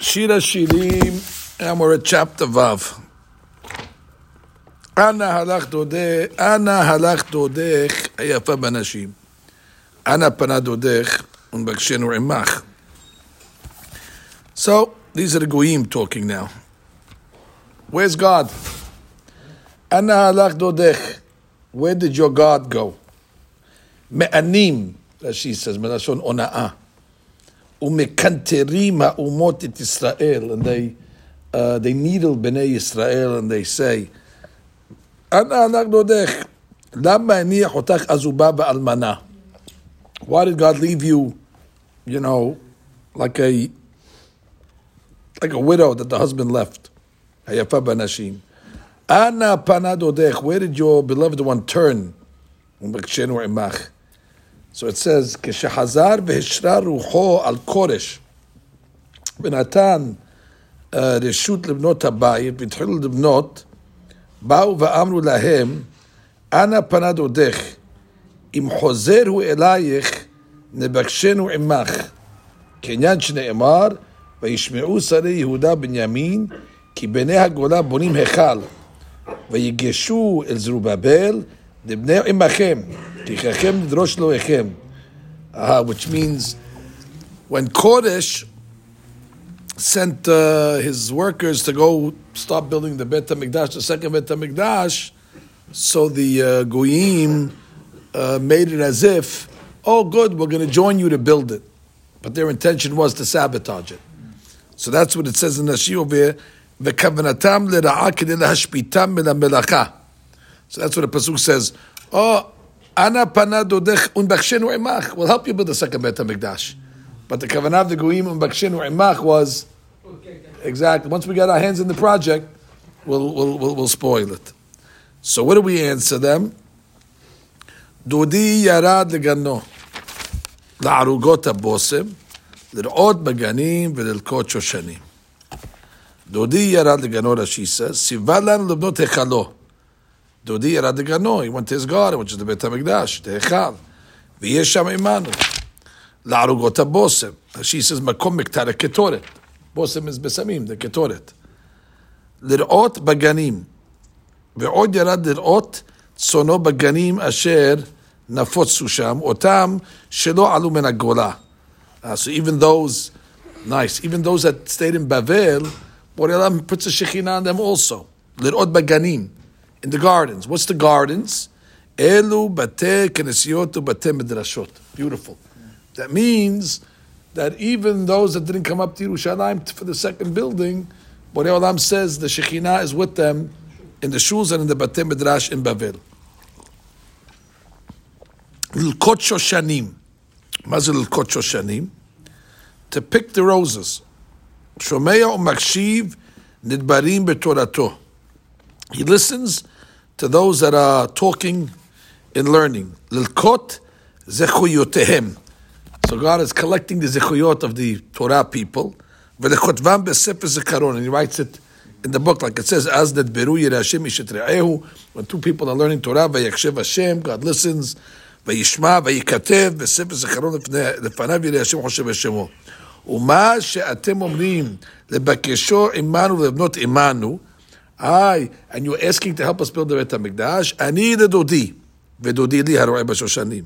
Shira Shirim, and we're at chapter Vav. Ana halach dodech, Ana halach dodech, היפה בנשים. Ana פנה דודך, ונבקשנו עמך. So, these are the goyim talking now. Where's God? Ana halach dodech. Where did your God go? Me'anim, as she says, melashon ona'ah. Umekanterim ha'umot et Israel, and they uh, they needle bnei Israel, and they say, "Ana anagdodech, lama aniach otach azuba ba'almana." Why did God leave you, you know, like a like a widow that the husband left? Hayafa banashim. Ana panadodech. Where did your beloved one turn? imach. So it says, כשחזר והשרה רוחו על כורש, ונתן רשות לבנות הבית, והתחילו לבנות, באו ואמרו להם, אנא פנה דודך, אם חוזר הוא אלייך, נבקשנו עמך. כעניין שנאמר, וישמעו שרי יהודה בנימין, כי בני הגולה בונים היכל, ויגשו אל זרובבל, לבני Which means, when Koresh sent uh, his workers to go stop building the Bet HaMikdash, the second Bet HaMikdash, so the uh, Goyim uh, made it as if, oh good, we're going to join you to build it. But their intention was to sabotage it. So that's what it says in the Shia. So that's what the Pasuk says. Oh, Ana pana dodech unbachshenu imach. We'll help you build the second Bet HaMikdash. But the kavanah of the goyim unbachshenu imach was exactly. Once we get our hands in the project, we'll, we'll, we'll, we'll spoil it. So what do we answer them? דודי ירד לגנו, לערוגות הבושם, לרעות בגנים וללקוט שושנים. דודי ירד לגנו, רש"י says, ציווה לנו לבנות היכלו. דודי ירד לגנו, he went to his garden, which is the בית המקדש, תאכל, ויש שם עמנו, לערוגות הבושם. she says, מקום מקטר הקטורת. בושם is בסמים, זה קטורת. לראות בגנים, ועוד ירד לראות צונו בגנים אשר נפוצו שם, אותם שלא עלו מן הגולה. Uh, so even those, nice, even those that stayed in Bavel, Borelam puts a Shekhinah on them also. לראות בגנים in the gardens. What's the gardens? Elu. Beautiful. That means that even those that didn't come up to Yerushalayim for the second building, Borei Olam says the Shekhinah is with them in the shuls and in the bate midrash in Bavel. Lilkot shoshanim. Mazil lilkot shoshanim. To pick the roses. Shomea u'makshiv nidbarim betorato. He listens to those that are talking and learning. Lilkot zechuyotehem. So God is collecting the zechuyot of the Torah people. V'lechotvam b'sefer zekaron. And he writes it in the book, like it says, as that beru Hashem ishetre'ehu. When two people are learning Torah, vayakshev Hashem, God listens. וישמע וייכתב בספר זיכרון לפניו יראה השם חושב בשמו. ומה שאתם אומרים לבקשו עמנו ולבנות עמנו, I, and you're asking to help us build the Bet HaMikdash, אני לדודי, ודודי לי הרועה בשושנים.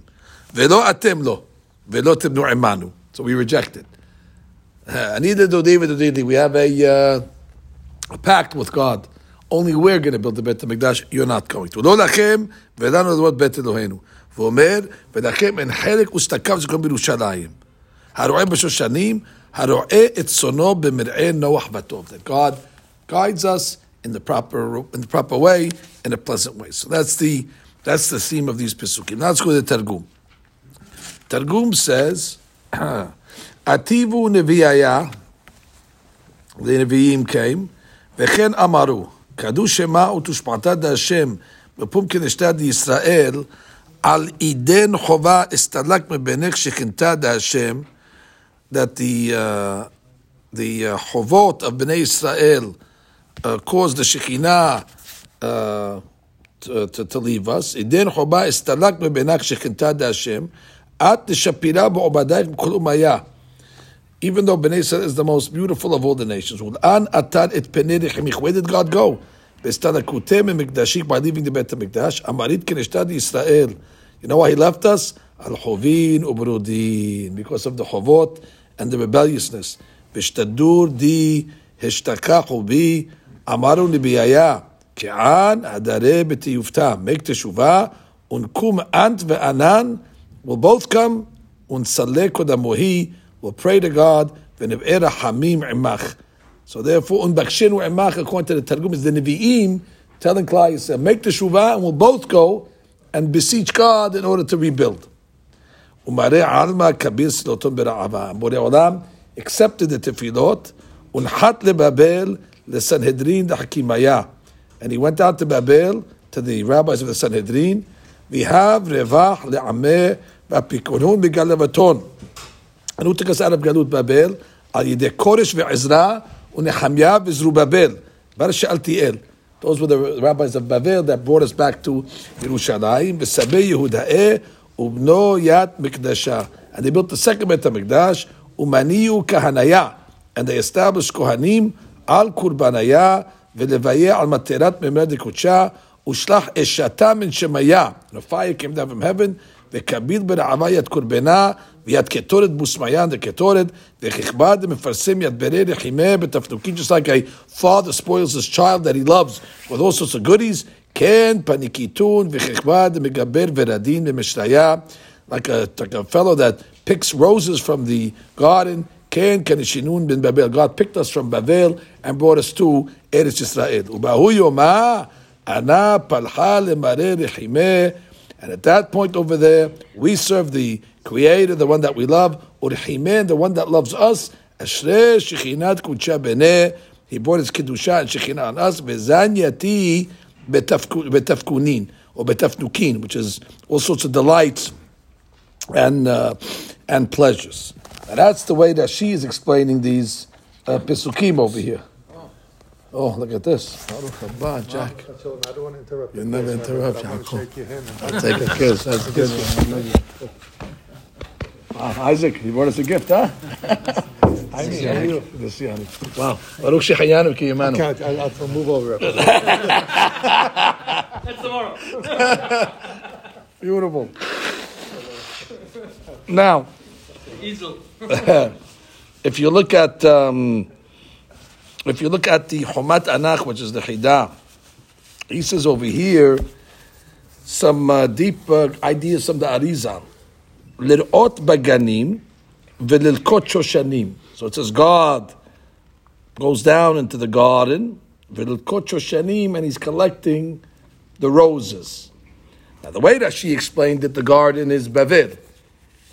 ולא אתם לא, ולא תבנו עמנו. So we reject it. אני לדודי ודודי לי. We have a, uh, a pact with God. Only we're going to build the Bet HaMikdash, you're not going to. לא לכם, ולנו לדמות בית אלוהינו. ואומר, ולכם אין חלק ושתקף זכרון בירושלים. הרועה בשושנים, הרועה את צונו במרעה נוח וטוב. That God guides us in the proper in the proper way, in a pleasant way. So that's the that's the theme of these pesukim. Now let's go to the Targum. Targum says, "Ativu neviaya." The neviim came, וכן אמרו, כדו שמה ותושפעתה דהשם בפום כנשתה דישראל, על עידן חובה אסתלק מבינך שכנתה דהשם, that the, uh, the uh, חובות of בני ישראל uh, caused the Shekhinah uh, to, to, to, leave us. Iden choba estalak bebenak shechinta Hashem. At shapira ba'obadayk b'kol umaya. even though Bnei Israel is the most beautiful of all the nations. An atan et Where did God go? Bestanakutem mikdashik by leaving the Bet Hamikdash. Amarit keneshtad Israel. You know why he left us? Al chovin ubrudin because of the chovot and the rebelliousness. V'shtadur di hishtakachu bi amaru nibiyaya ki'an adare b'tiyufta. Make teshuva unkum ant ve'anan will both come unsale kodamohi will pray to God v'nev'era hamim imach. So therefore, unbakshin imach according to the Targum is the Nevi'im telling Klal Yisrael, make the shuvah and we'll both go and beseech God in order to rebuild. Umare alma kabir siloton bera'ava. Borei accepted the tefillot unchat lebabel lesanhedrin hakimaya. And he went out to Babel, to the rabbis of the Sanhedrin, We have revach le'ameh v'apikonun b'galavaton. And who took us out of Galut Babel? Al yidei Koresh ve'ezra u'nehamiah v'zrubabel. Bar She'altiel. Those were the rabbis of Babel that brought us back to Yerushalayim. V'sabeh Yehuda'eh ubno yat mikdasha. And they built the second Bet HaMikdash, umaniyu kahanaya. And they established Kohanim al kurbanaya v'levayeh al materat memred kutsha ushlach eshata min shemaya. And a fire came down from heaven, וכביל ברעבה יד קורבנה, ויד קטורת בוסמיין דקטורת, וככבד מפרסם יד ברי רחימה בתפנוקים, just like a father spoils his child that he loves with all sorts of goodies, כן פניקיטון וככבד מגבר ורדין ומשריה, like a, like a fellow that picks roses from the garden, Ken Kenishinun bin Babel. God picked us from Babel and brought us to Eretz Israel. Ubahu Yoma Ana Palha Lemare Rechimeh. And at that point over there, we serve the Creator, the one that we love, Urhimen, the one that loves us. Ashre Shechinat Kudsha Bene. He brought his Kedusha and Shekhinah on us. Bezaniati Betafkunin, or Betafnukin, which is all sorts of delights and, uh, and pleasures. And that's the way that she is explaining these uh, Pesukim over here. Oh, look at this. Baruch Jack. I told don't want to interrupt. You never interrupt, Yaakov. I'll take a kiss. That's a good Wow, Isaac, you brought us a gift, huh? Hi, how are you? Wow. Baruch Shechayanu ki yimanu. I'll, I'll move over. That's tomorrow. Beautiful. Now, if you look at um, if you look at the Homat Anach, which is the Hidah, he says over here some uh, deep uh, ideas from the Arizal. Lir'ot baganim v'lilkot shoshanim. So it says God goes down into the garden, v'lilkot shoshanim, and he's collecting the roses. Now the way that she explained it, the garden is Bavel,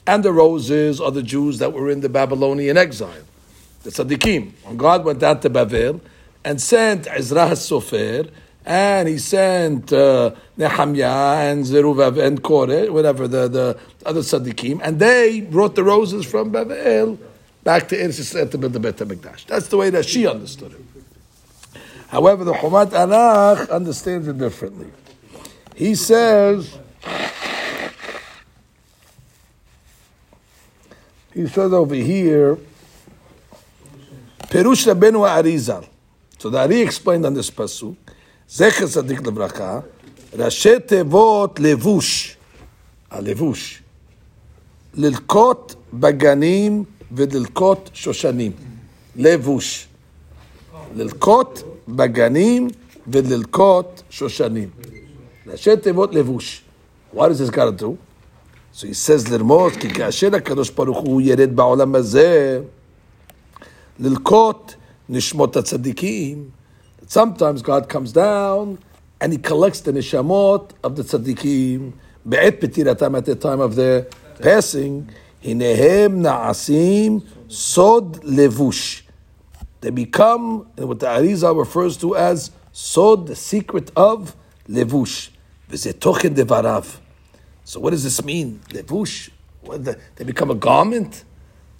and the roses are the Jews that were in the Babylonian exile the tzaddikim. When God went down to Babel and sent Ezra Sofer, and he sent uh, Nehemiah and Zerubbabel and Kore, whatever the, the other tzaddikim, and they brought the roses from Babel back to Eretz Yisrael to build the Beit Hamikdash. That's the way that she understood it. However, the Chomat Anach understands it differently. He says. He says over here Perush Rabbeinu Arizal. So the Ari explained on this pasuk, Zecher Tzadik Levracha, Rashi Tevot Levush, הלבוש, ללקוט בגנים וללקוט שושנים. לבוש. ללקוט בגנים וללקוט שושנים. ראשי תיבות לבוש. What is this got to do? So he says לרמוז, כי כאשר הקדוש ברוך הוא ירד בעולם הזה, Lilkot nishmot tzaddikim. Sometimes God comes down and He collects the nishamot of the tzaddikim. Be'et petiratam at the time of their passing. Hinehem na'asim sod levush. They become what the Arizal refers to as sod, the secret of levush. V'zetochen devarav. So what does this mean? Levush? They become a garment?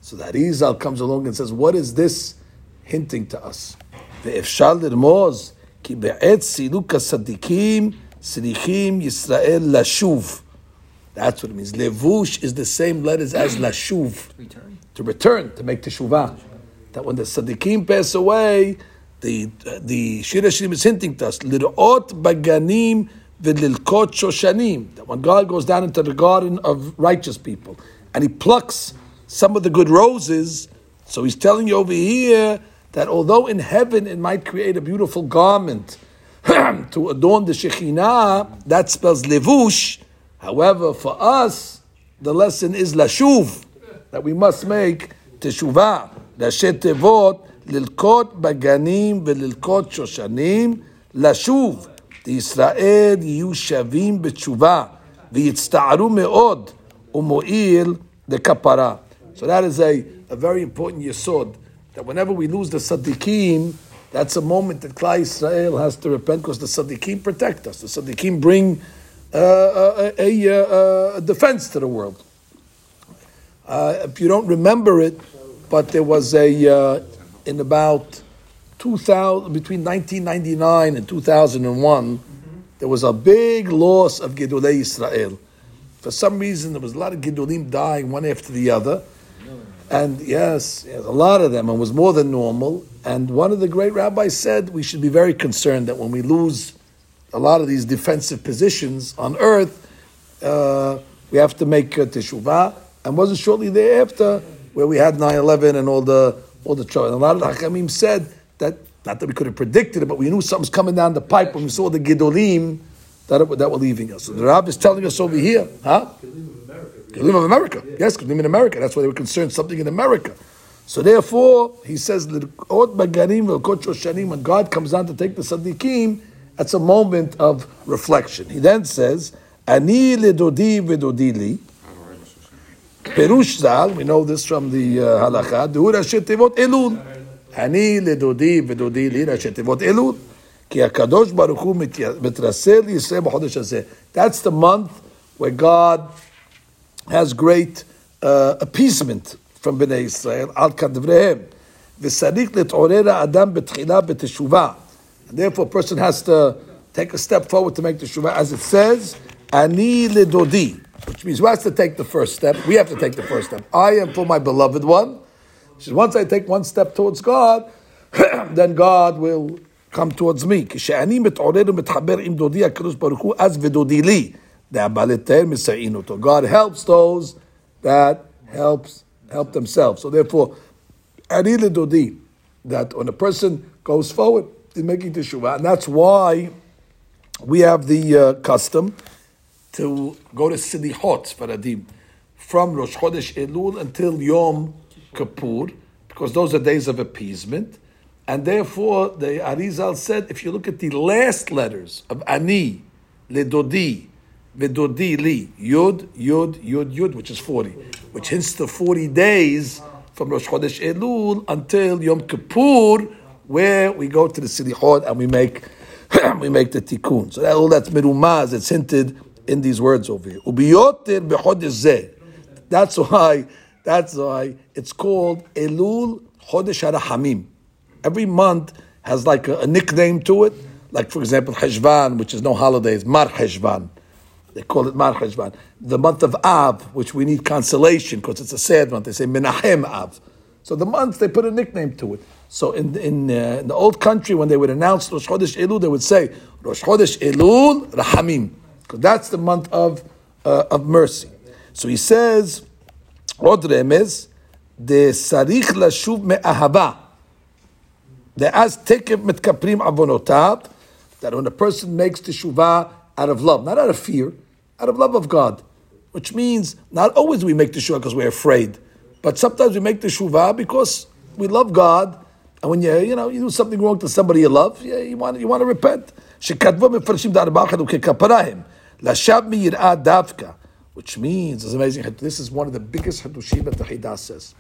So the Arizal comes along and says, what is this hinting to us? ואפשר לרמוז כי בעת סילוק הצדיקים צריכים ישראל לשוב. That's what it means. Levush is the same letters as lashuv. Return. to return, to make teshuvah. That when the tzaddikim pass away, the uh, the Shir Hashirim is hinting to us, lirot baganim v'lilkot shoshanim. That when God goes down into the garden of righteous people, and He plucks some of the good roses, so He's telling you over here that although in heaven it might create a beautiful garment to adorn the Shekhinah, that spells levush. However, for us, the lesson is lashuv, that we must make teshuvah, ראשי תיבות, ללקוט בגנים וללקוט שושנים, לשוב. ישראל יהיו שווים בתשובה ויצטערו Umoil the Kapara. So that is a, a very important yesod, that whenever we lose the tzaddikim, that's a moment that Klal Israel has to repent because the tzaddikim protect us. The tzaddikim bring uh, uh a, a, a, defense to the world. Uh, if you don't remember it, but there was a, uh, in about 2000 between 1999 and 2001 there was a big loss of Gedolei Israel. For some reason, there was a lot of Gedolim dying one after the other. And yes, yes, a lot of them, and was more than normal. And one of the great rabbis said we should be very concerned that when we lose a lot of these defensive positions on earth, uh, we have to make uh, teshuvah. And wasn't shortly thereafter where we had 9-11 and all the all the trouble. And a lot of the Hakamim said that not that we could have predicted it, but we knew something's coming down the pipe when we saw the Gidolim that, it, that were leaving us. So the Rab is telling us over here, huh? Gidolim of America. Gidolim of America. Yes, Gidolim in America. That's why they were concerned, something in America. So therefore, he says, when God comes down to take the Sadiqim, that's a moment of reflection. He then says, Ani ledodi li Perush we know this from the uh, halakha, Duhur Elul. אני לדודי ודודי לי ראשי תיבות אלול. כי הקדוש ברוך הוא מתרסה לישראל בחודש הזה. That's the month where God has great uh, appeasement from בני ישראל על כדבריהם. וצריך להתעורר האדם בתחילה בתשובה. And therefore a person has to take a step forward to make the teshuvah. As it says, אני לדודי which means who has to take the first step? We have to take the first step. I am for my beloved one. Says, once I take one step towards God, then God will come towards me. כשאני מתעורר ומתחבר עם דודי הקדוש ברוך הוא, אז ודודי לי. God helps those that helps help themselves. So therefore, אני לדודי, that when a person goes forward in making teshuvah, and that's why we have the uh, custom to go to Silichot Faradim from Rosh Chodesh Elul until Yom Kippur, because those are days of appeasement. And therefore, the Arizal said, if you look at the last letters of Ani, Ledodi, Vedodi Li, Yud, Yud, Yud, Yud, which is 40, which hints to 40 days from Rosh Chodesh Elul until Yom Kippur, where we go to the Silichot and we make we make the tikkun. So that, all that's merumaz, it's hinted in these words over here. That's why, that's why it's called Elul Chodesh HaRahamim. Every month has like a, a, nickname to it. Like, for example, Heshvan, which is no holidays, Mar Heshvan. They call it Mar Heshvan. The month of Av, which we need consolation because it's a sad month. They say Menahem Av. So the months, they put a nickname to it. So in, in, uh, in the old country, when they would announce Rosh Chodesh Elul, they would say Rosh Chodesh Elul Rahamim because that's the month of uh, of mercy. So he says, עוד רמז, דצריך לשוב מאהבה. דאז תקף מתכפרים עוונותיו, that when a person makes teshuvah out of love, not out of fear, out of love of God, which means not always we make teshuvah because we're afraid, but sometimes we make teshuvah because we love God, and when you you know you do something wrong to somebody you love, yeah, you want you want to repent. שכתבו מפרשים דארבעה וככפריים. Lashab miyir'ah davka, which means, it's amazing, this is one of the biggest hadushim that the Haidah says.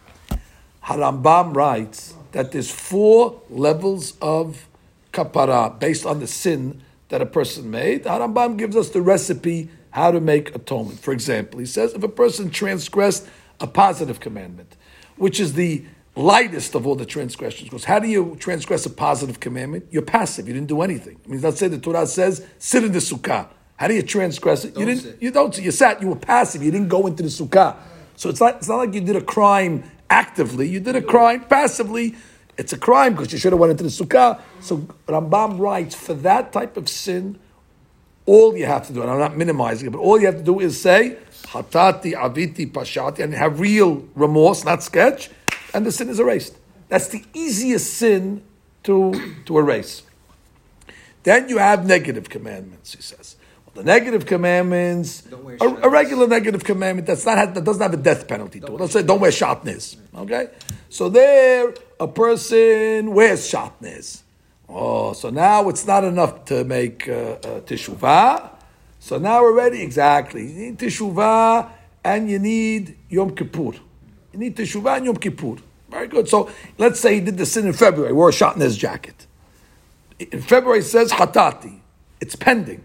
Harambam writes that there's four levels of kapara based on the sin that a person made. Harambam gives us the recipe how to make atonement. For example, he says if a person transgressed a positive commandment, which is the lightest of all the transgressions. Because how do you transgress a positive commandment? You're passive. You didn't do anything. I mean, let's say the Torah says, sit in the sukkah. How do you transgress it? Don't you didn't. Sit. You don't. You sat. You were passive. You didn't go into the sukkah. So it's not. It's not like you did a crime actively, you did a crime. Passively, it's a crime because you should have went into the sukkah. So Rambam writes for that type of sin, all you have to do, and I'm not minimizing it, but all you have to do is say hatati, aviti, pashati, and have real remorse, not sketch, and the sin is erased. That's the easiest sin to to erase. Then you have negative commandments. He says. The negative commandments, a, a, regular negative commandment that's not that doesn't have a death penalty to it. Let's say don't wear shatnez. Okay, so there a person wears shatnez. Oh, so now it's not enough to make uh, uh, teshuvah. So now we're ready exactly. You need teshuvah and you need Yom Kippur. You need teshuvah and Yom Kippur. Very good. So let's say he did the sin in February, wore a shatnez jacket. In February says hatati. It's pending.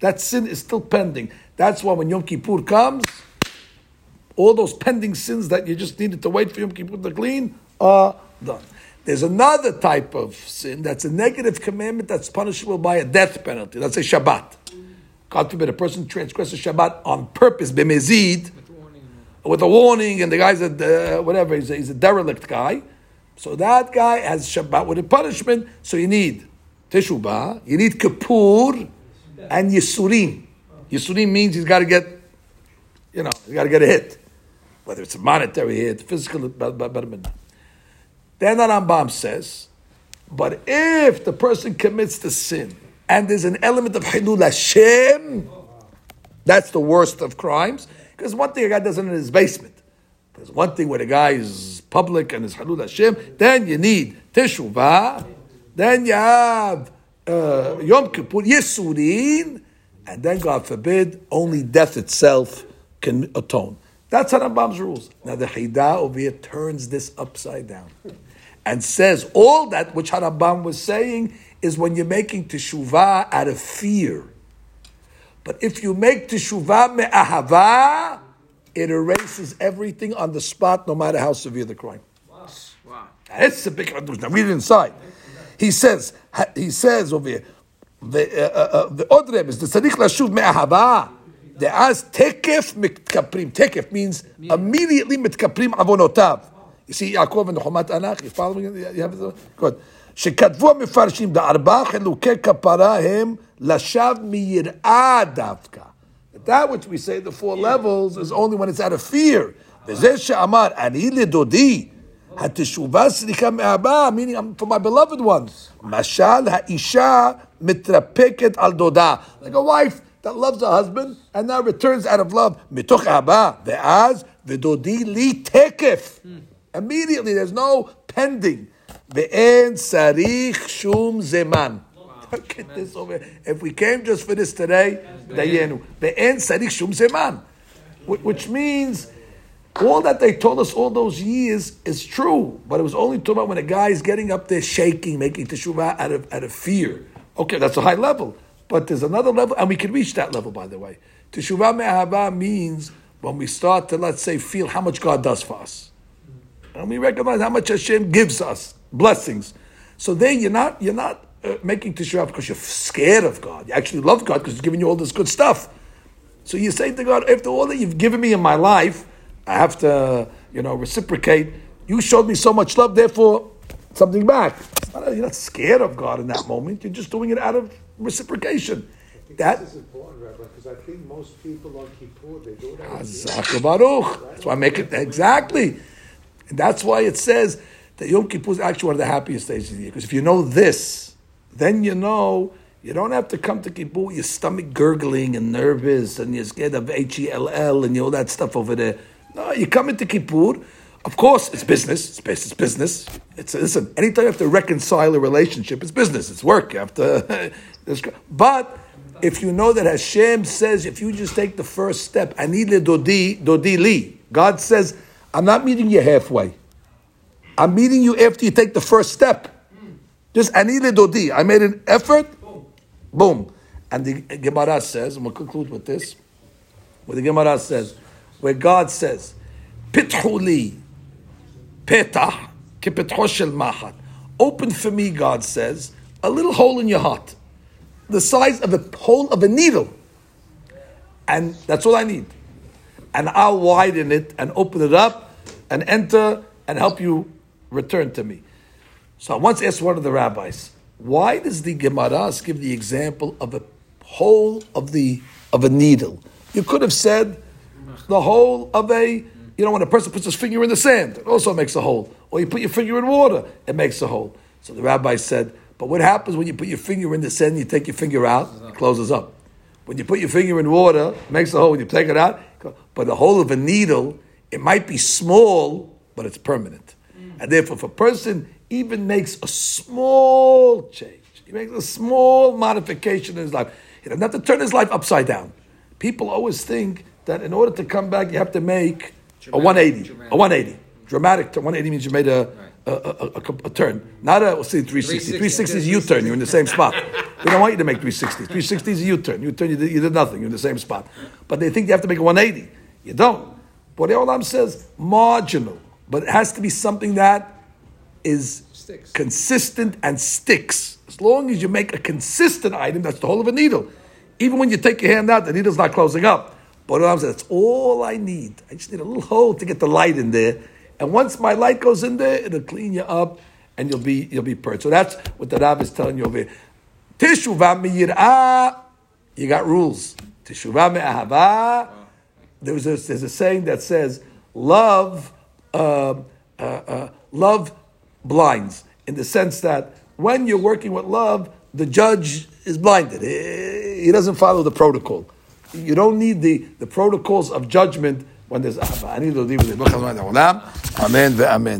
That sin is still pending. That's why when Yom Kippur comes, all those pending sins that you just needed to wait for Yom Kippur to clean are done. There's another type of sin that's a negative commandment that's punishable by a death penalty. Let's say Shabbat. God forbid a person transgresses Shabbat on purpose, b'mezid, with a warning, and the guy's a uh, whatever, he's a, he's a derelict guy. So that guy has Shabbat with a punishment. So you need Teshuvah, you need Kippur, and Yisurim. Yisurim means he's got to get, you know, he's got to get a hit. Whether it's a monetary hit, physical, but, then the Rambam says, but if the person commits the sin and there's an element of Hilul Hashem, that's the worst of crimes. Because one thing a guy does in his basement. There's one thing where the guy is public and is Hilul Hashem, then you need Teshuvah, then you have uh, Yom Kippur, Yisurin, and then, God forbid, only death itself can atone. That's Harambam's rules. Now, the Haidah over here turns this upside down and says all that which Harambam was saying is when you're making teshuvah out of fear. But if you make teshuvah me'ahava, it erases everything on the spot, no matter how severe the crime. Wow. wow. That's a big. Now read it inside. He says, he says over here, the uh, uh, the odrem is the tzaddik lashuv me'ahava. The as tekef mitkaprim. Tekef means immediately mitkaprim avonotav. You see Yaakov and the Chomat Anach. You following? You have it? Good. שכתבו המפרשים, בארבעה חילוקי כפרה הם לשווא מיראה דווקא. That which we say the four levels is only when it's out of fear. וזה שאמר, אני לדודי, Hatishuva srika me'aba, meaning um, for my beloved ones. Mashal ha'isha mitrapeket al doda. Like a wife that loves her husband and now returns out of love. Mitoch aba ve'az ve'dodi li tekef. Immediately, there's no pending. Ve'en sarich shum zeman. Look at this over. If we came just for this today, the end sarich shum zeman. Which means all that they told us all those years is true, but it was only talking about when a guy is getting up there shaking, making teshuvah out of out of fear. Okay, that's a high level, but there's another level, and we can reach that level, by the way. Teshuvah me'ahava means when we start to let's say feel how much God does for us, and we recognize how much Hashem gives us blessings. So there, you're not you're not uh, making teshuvah because you're scared of God. You actually love God because He's giving you all this good stuff. So you say to God, after all that you've given me in my life, I have to you know reciprocate. You showed me so much love, therefore something back. Not, you're not scared of God in that moment. You're just doing it out of reciprocation. That is important, Rabbi, because I think most people on Kippur they do that. Baruch. That's why I make it exactly. And that's why it says that Yom Kippur is actually one of the happiest days of the year. Because if you know this, then you know you don't have to come to Kippur with your stomach gurgling and nervous and you're scared of H E L L and all that stuff over there. No, you come into Kippur. Of course, it's business. It's, it's business. It's listen. Anytime you have to reconcile a relationship, it's business. It's work. You have to. but if you know that Hashem says, if you just take the first step, ani le dodi dodi li. God says, I'm not meeting you halfway. I'm meeting you after you take the first step. Just anile dodi. I made an effort. Boom. And the Gemara says, and we'll conclude with this. What the Gemara says, where God says, Pithuli, petah, kipetho shel mahat. Open for me, God says, a little hole in your heart, the size of a hole of a needle, and that's all I need. And I'll widen it and open it up and enter and help you return to me. So I once asked one of the rabbis, why does the Gemara give the example of a hole of the of a needle? You could have said the hole of a, you know, when a person puts his finger in the sand, it also makes a hole. Or you put your finger in water, it makes a hole. So the rabbi said, but what happens when you put your finger in the sand, you take your finger out, it closes up. When you put your finger in water, it makes a hole. When you take it out, but the hole of a needle, it might be small, but it's permanent. Mm. And therefore, if a person even makes a small change, he makes a small modification in his life, he doesn't have to turn his life upside down. People always think that in order to come back, you have to make a 180. A 180. Dramatic. 180 means you made a, a, a, a, a turn. Not a, we'll see, 360. 360 is a U turn. You're in the same spot. they don't want you to make 360. 360 is a U turn. U turn, you did, you did nothing. You're in the same spot. But they think you have to make a 180. You don't. But the Olam says marginal. But it has to be something that is Sticks. consistent and sticks. As long as you make a consistent item, that's the whole of a needle. Even when you take your hand out, the needle's not closing up. But Olam says, that's all I need. I just need a little hole to get the light in there. And once my light goes in there, it'll clean you up and you'll be you'll be purged. So that's what the Rav is telling you over here. Teshuvah you got rules. Teshuvah me'ahava. There's a, there's a saying that says, love, uh, uh, uh, love blinds, in the sense that when you're working with love, the judge is blinded. He he doesn't follow the protocol. You don't need the, the protocols of judgment when there's. I need to leave with it. Amen ve'amen.